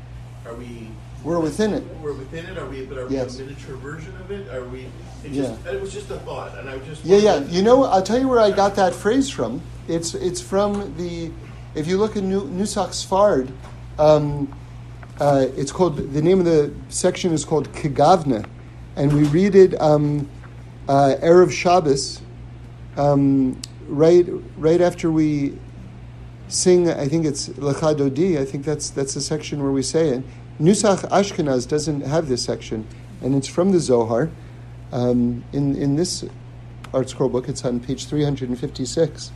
are we? We're within it. We're within it. Are we? But are we a miniature version of it? Are we? It just, yeah. It was just a thought, and I just. Yeah, yeah. You know, I'll tell you where I got that phrase from. It's it's from the. If you look at Nusach Sfard, um, uh, it's called the name of the section is called Kigavna, and we read it um, uh, erev Shabbos, um, right right after we sing, I think it's Lecha Dodi, I think that's, that's the section where we say it. Nusach Ashkenaz doesn't have this section, and it's from the Zohar. Um, in, in this ArtScroll book, it's on page 356.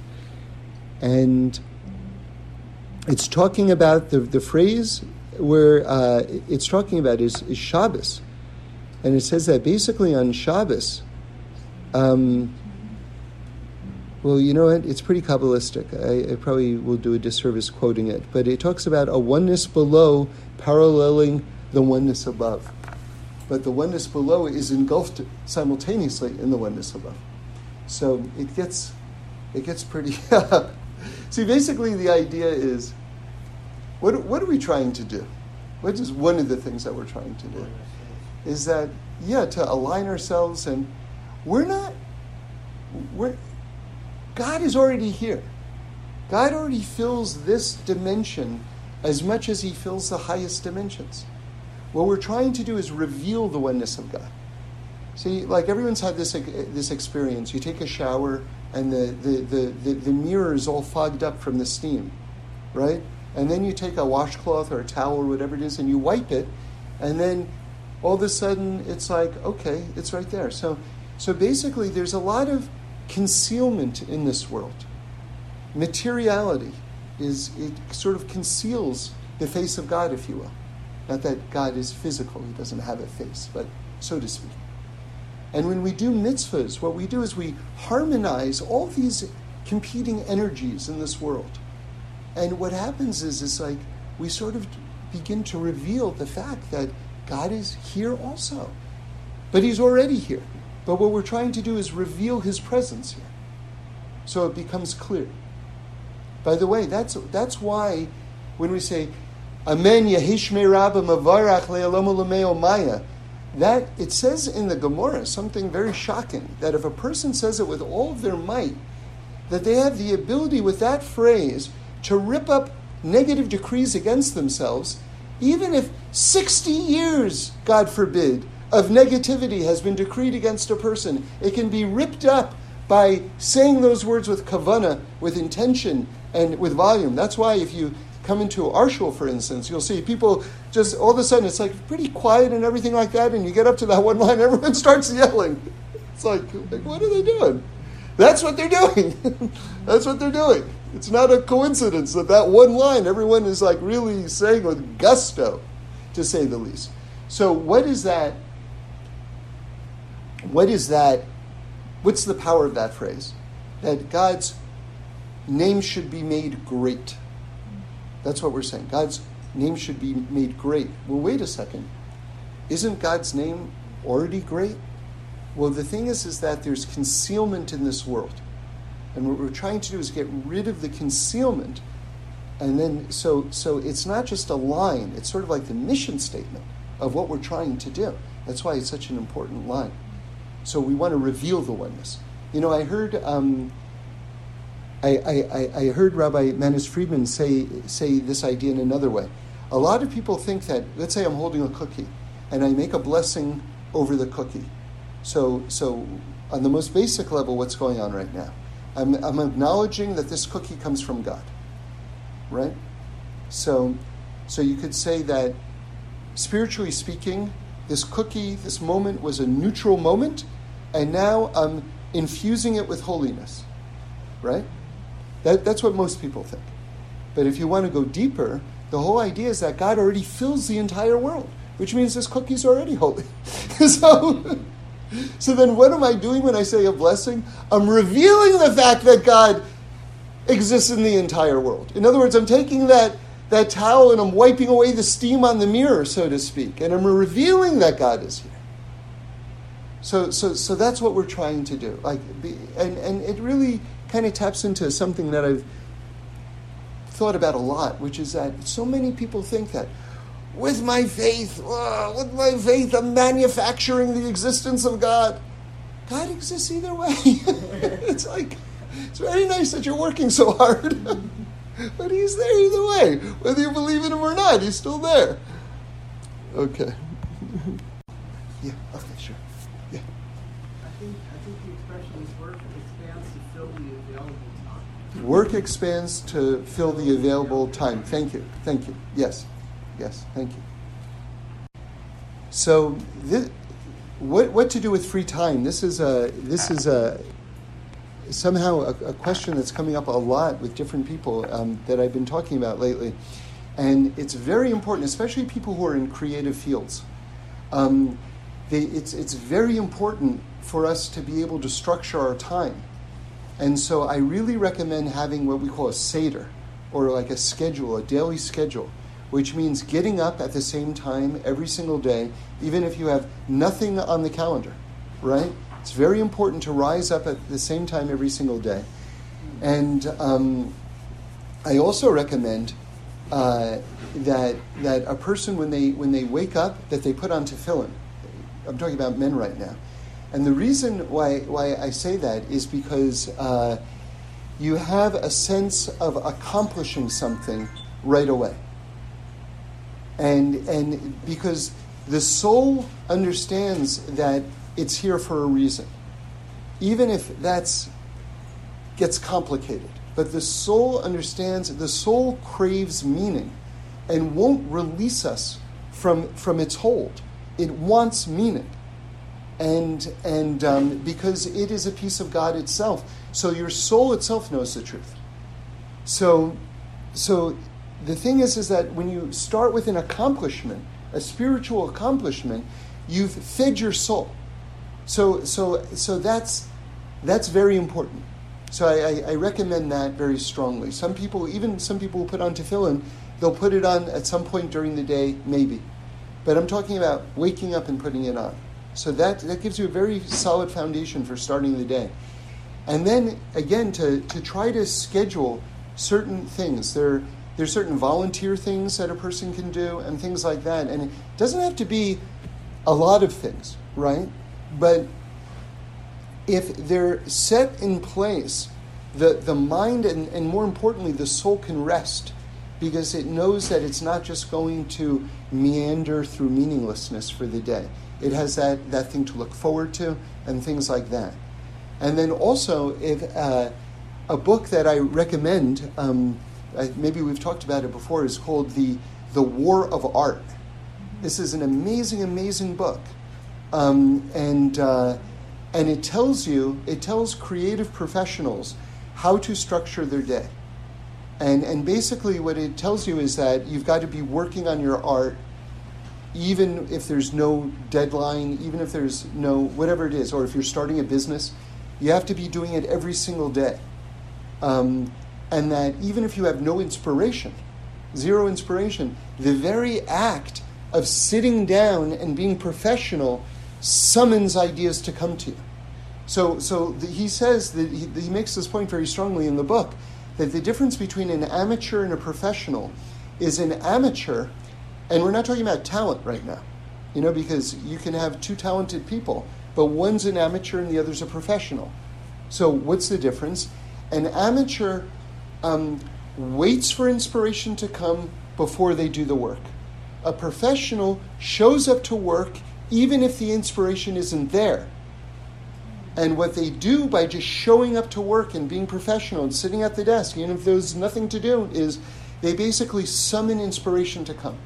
And it's talking about the, the phrase where uh, it's talking about is, is Shabbos. And it says that basically on Shabbos, um, well, you know what? It's pretty Kabbalistic. I, I, probably will do a disservice quoting it. But it talks about a oneness below paralleling the oneness above. But the oneness below is engulfed simultaneously in the oneness above. So it gets, it gets pretty. See, basically, the idea is what, what are we trying to do? What is one of the things that we're trying to do? Is that, yeah, to align ourselves and we're not, we're, God is already here. God already fills this dimension as much as he fills the highest dimensions. What we're trying to do is reveal the oneness of God. See, like everyone's had this, this experience. You take a shower and the, the, the, the, the mirror is all fogged up from the steam, right? And then you take a washcloth or a towel or whatever it is and you wipe it, and then all of a sudden it's like, okay, it's right there. So, so basically, there's a lot of concealment in this world. Materiality is, it sort of conceals the face of God, if you will. Not that God is physical, he doesn't have a face, but so to speak. And when we do mitzvahs, what we do is we harmonize all these competing energies in this world. And what happens is, it's like we sort of begin to reveal the fact that God is here also. But He's already here. But what we're trying to do is reveal His presence here. So it becomes clear. By the way, that's, that's why when we say, Amen Yehishme Rabba Mavarach Le'alomu Maya, that it says in the Gemara something very shocking that if a person says it with all of their might, that they have the ability with that phrase to rip up negative decrees against themselves, even if 60 years, God forbid, of negativity has been decreed against a person, it can be ripped up by saying those words with kavana, with intention, and with volume. That's why if you come into our shul, for instance, you'll see people just all of a sudden it's like pretty quiet and everything like that, and you get up to that one line, everyone starts yelling. It's like, like what are they doing? That's what they're doing. That's what they're doing. It's not a coincidence that that one line everyone is like really saying with gusto, to say the least. So, what is that? What is that? What's the power of that phrase? That God's name should be made great. That's what we're saying. God's name should be made great. Well, wait a second. Isn't God's name already great? Well, the thing is, is that there's concealment in this world. And what we're trying to do is get rid of the concealment. And then, so, so it's not just a line, it's sort of like the mission statement of what we're trying to do. That's why it's such an important line. So we want to reveal the oneness. You know, I heard, um, I, I, I heard Rabbi Manis Friedman say, say this idea in another way. A lot of people think that, let's say I'm holding a cookie and I make a blessing over the cookie. So, so on the most basic level, what's going on right now? I'm, I'm acknowledging that this cookie comes from God, right? So, so you could say that spiritually speaking, this cookie, this moment was a neutral moment, and now I'm infusing it with holiness, right? That, that's what most people think. But if you want to go deeper, the whole idea is that God already fills the entire world, which means this cookie's already holy. so, so then what am I doing when I say a blessing? I'm revealing the fact that God exists in the entire world. In other words, I'm taking that, that towel and I'm wiping away the steam on the mirror, so to speak, and I'm revealing that God is here. So, so, so that's what we're trying to do. Like, and, and it really kind of taps into something that I've thought about a lot, which is that so many people think that with my faith, uh, with my faith, I'm manufacturing the existence of God. God exists either way. it's like, it's very nice that you're working so hard, but He's there either way. Whether you believe in Him or not, He's still there. Okay. yeah, okay, sure. Yeah. I think, I think the expression is work expands to fill the available time. Work expands to fill the available time. Thank you. Thank you. Yes. Yes, thank you. So, this, what what to do with free time? This is a this is a somehow a, a question that's coming up a lot with different people um, that I've been talking about lately, and it's very important, especially people who are in creative fields. Um, they, it's it's very important for us to be able to structure our time, and so I really recommend having what we call a seder, or like a schedule, a daily schedule which means getting up at the same time every single day, even if you have nothing on the calendar, right? It's very important to rise up at the same time every single day. And um, I also recommend uh, that, that a person, when they, when they wake up, that they put on tefillin. I'm talking about men right now. And the reason why, why I say that is because uh, you have a sense of accomplishing something right away. And and because the soul understands that it's here for a reason even if that's gets complicated. But the soul understands the soul craves meaning and won't release us from from its hold. It wants meaning. And, and um, because it is a piece of God itself. So your soul itself knows the truth. So, so the thing is, is that when you start with an accomplishment, a spiritual accomplishment, you've fed your soul. So, so, so that's, that's very important. So I, I, I recommend that very strongly. Some people, even some people who put on tefillin, they'll put it on at some point during the day, maybe. But I'm talking about waking up and putting it on. So that, that gives you a very solid foundation for starting the day. And then, again, to, to try to schedule certain things. There, there's certain volunteer things that a person can do and things like that. And it doesn't have to be a lot of things, right? But if they're set in place, the, the mind and, and more importantly, the soul can rest because it knows that it's not just going to meander through meaninglessness for the day. It has that, that thing to look forward to and things like that. And then also, if uh, a book that I recommend, um, maybe we've talked about it before, is called the The War of Art. This is an amazing, amazing book, um, and uh, and it tells you, it tells creative professionals how to structure their day. And, and basically, what it tells you is that you've got to be working on your art, even if there's no deadline, even if there's no whatever it is, or if you're starting a business, you have to be doing it every single day. Um, and that even if you have no inspiration, zero inspiration, the very act of sitting down and being professional summons ideas to come to you. So, so the, he says that he, he makes this point very strongly in the book that the difference between an amateur and a professional is an amateur, and we're not talking about talent right now, you know, because you can have two talented people, but one's an amateur and the other's a professional. So, what's the difference? An amateur um, waits for inspiration to come before they do the work. A professional shows up to work even if the inspiration isn't there. And what they do by just showing up to work and being professional and sitting at the desk, even if there's nothing to do, is they basically summon inspiration to come.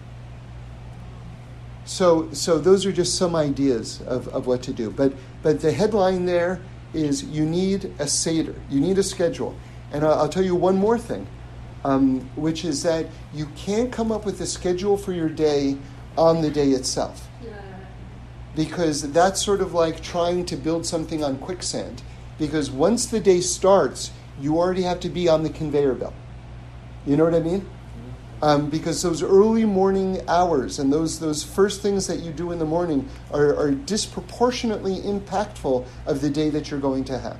So, so those are just some ideas of, of what to do. But, but the headline there is you need a Seder, you need a schedule. And I'll, I'll tell you one more thing, um, which is that you can't come up with a schedule for your day on the day itself because that's sort of like trying to build something on quicksand. Because once the day starts, you already have to be on the conveyor belt. You know what I mean? Um, because those early morning hours and those, those first things that you do in the morning are, are disproportionately impactful of the day that you're going to have.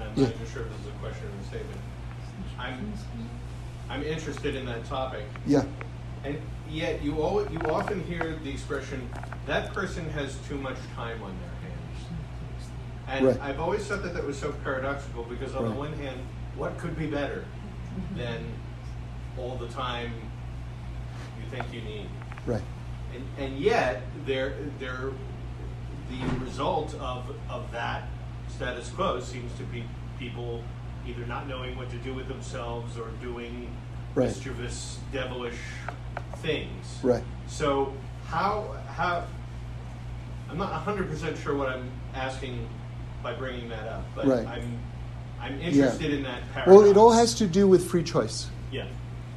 I'm Yeah. not even sure if this is a question or a statement. I'm, I'm interested in that topic, Yeah, and yet you al- you often hear the expression, that person has too much time on their hands. And Right. I've always thought that that was so paradoxical, because on Right. the one hand, what could be better than all the time you think you need? right. And, and yet, there, there, the result of, of that status quo seems to be people either not knowing what to do with themselves or doing Right. mischievous, devilish things. Right. So how how I'm not 100 percent sure what I'm asking by bringing that up, but Right. I'm I'm interested in that paradox. Well, it all has to do with free choice. yeah.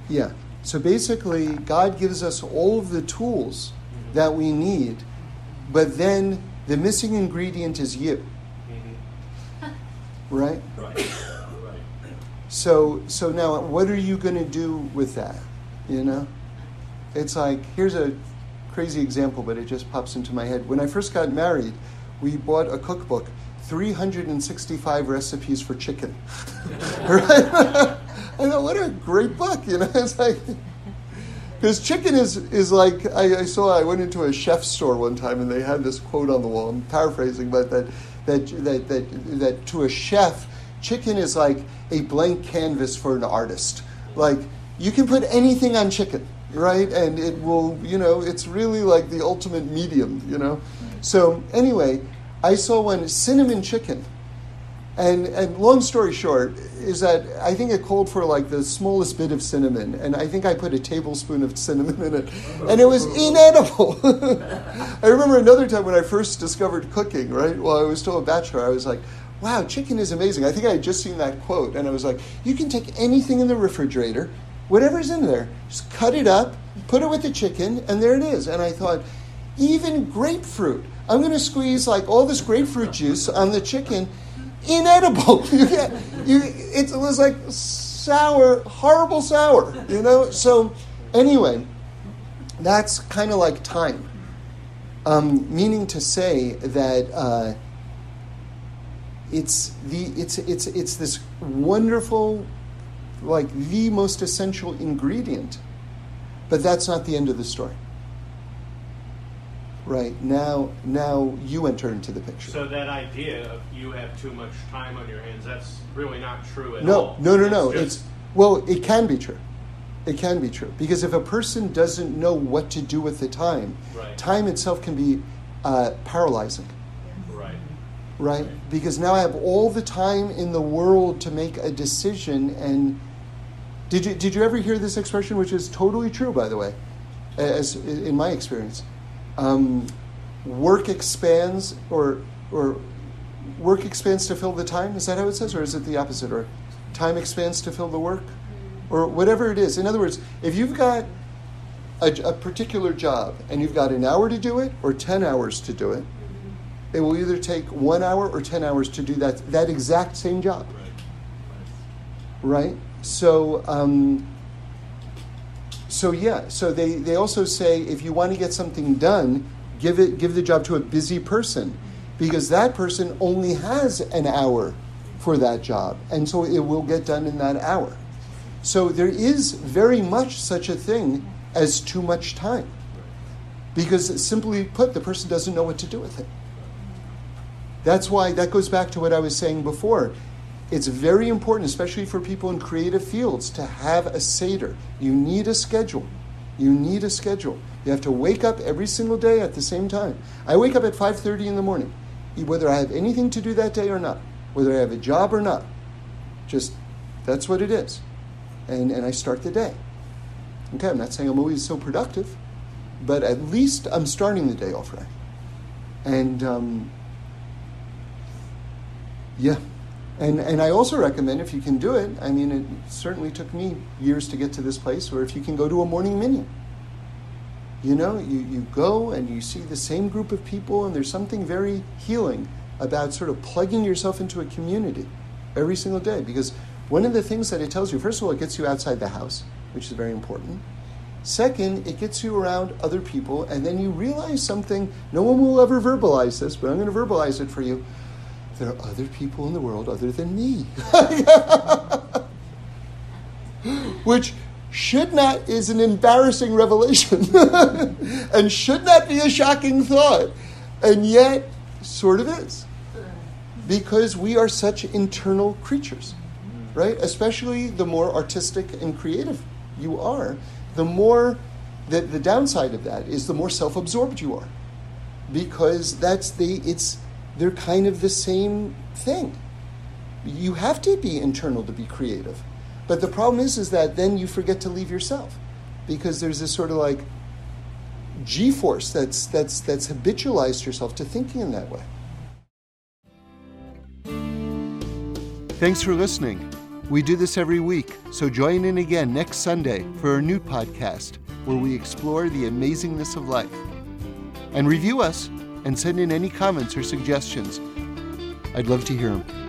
Yeah. So basically, God gives us all of the tools Mhm. that we need, but then the missing ingredient is you, Mhm. right? Right. right. So, so now, what are you going to do with that? You know, it's like here's a crazy example, but it just pops into my head. When I first got married, we bought a cookbook, 365 recipes for chicken. right? I thought, what a great book! You know, it's like because chicken is is like I, I saw. I went into a chef's store one time, and they had this quote on the wall. I'm paraphrasing, but that that that that, that to a chef, chicken is like a blank canvas for an artist. Like you can put anything on chicken, right? And it will, you know, it's really like the ultimate medium, you know. So anyway, I saw one cinnamon chicken. And, and long story short is that I think it called for like the smallest bit of cinnamon, and I think I put a tablespoon of cinnamon in it, and it was inedible. I remember another time when I first discovered cooking, right? While I was still a bachelor, I was like, wow, chicken is amazing. I think I had just seen that quote, and I was like, you can take anything in the refrigerator, whatever's in there, just cut it up, put it with the chicken, and there it is. And I thought, even grapefruit, I'm going to squeeze like all this grapefruit juice on the chicken inedible. you get, you, it was like sour, horrible sour, you know? So, anyway, that's kind of like time. Um, meaning to say that uh, it's, the, it's, it's, it's this wonderful, like the most essential ingredient, but that's not the end of the story right now now you enter into the picture. So that idea of you have too much time on your hands that's really not true at no, all. no no no it's, it's well it can be true. It can be true because if a person doesn't know what to do with the time right. time itself can be uh, paralyzing. Right. Right. Because now i have all the time in the world to make a decision and did you did you ever hear this expression which is totally true by the way as in my experience um, work expands or or work expands to fill the time. Is that how it says, or is it the opposite? Or time expands to fill the work, or whatever it is. In other words, if you've got a, a particular job and you've got an hour to do it or ten hours to do it, it will either take one hour or ten hours to do that that exact same job. Right. Right. So. Um, so yeah, so they, they also say if you want to get something done, give it give the job to a busy person because that person only has an hour for that job and so it will get done in that hour. So there is very much such a thing as too much time. Because simply put, the person doesn't know what to do with it. That's why that goes back to what I was saying before it's very important, especially for people in creative fields, to have a Seder. You need a schedule. You need a schedule. You have to wake up every single day at the same time. I wake up at 5.30 in the morning, whether I have anything to do that day or not, whether I have a job or not. Just, that's what it is. And, and I start the day. Okay, I'm not saying I'm always so productive, but at least I'm starting the day off right. And, um, yeah. And, and I also recommend, if you can do it, I mean, it certainly took me years to get to this place, or if you can go to a morning minyan. You know, you, you go and you see the same group of people, and there's something very healing about sort of plugging yourself into a community every single day. Because one of the things that it tells you, first of all, it gets you outside the house, which is very important. Second, it gets you around other people, and then you realize something. No one will ever verbalize this, but I'm going to verbalize it for you there are other people in the world other than me. Which should not is an embarrassing revelation and should not be a shocking thought. And yet, sort of is. Because we are such internal creatures, right? Especially the more artistic and creative you are, the more that the downside of that is the more self absorbed you are. Because that's the, it's, they're kind of the same thing. You have to be internal to be creative. But the problem is, is that then you forget to leave yourself because there's this sort of like G force that's, that's, that's habitualized yourself to thinking in that way. Thanks for listening. We do this every week, so join in again next Sunday for our new podcast where we explore the amazingness of life. And review us and send in any comments or suggestions. I'd love to hear them.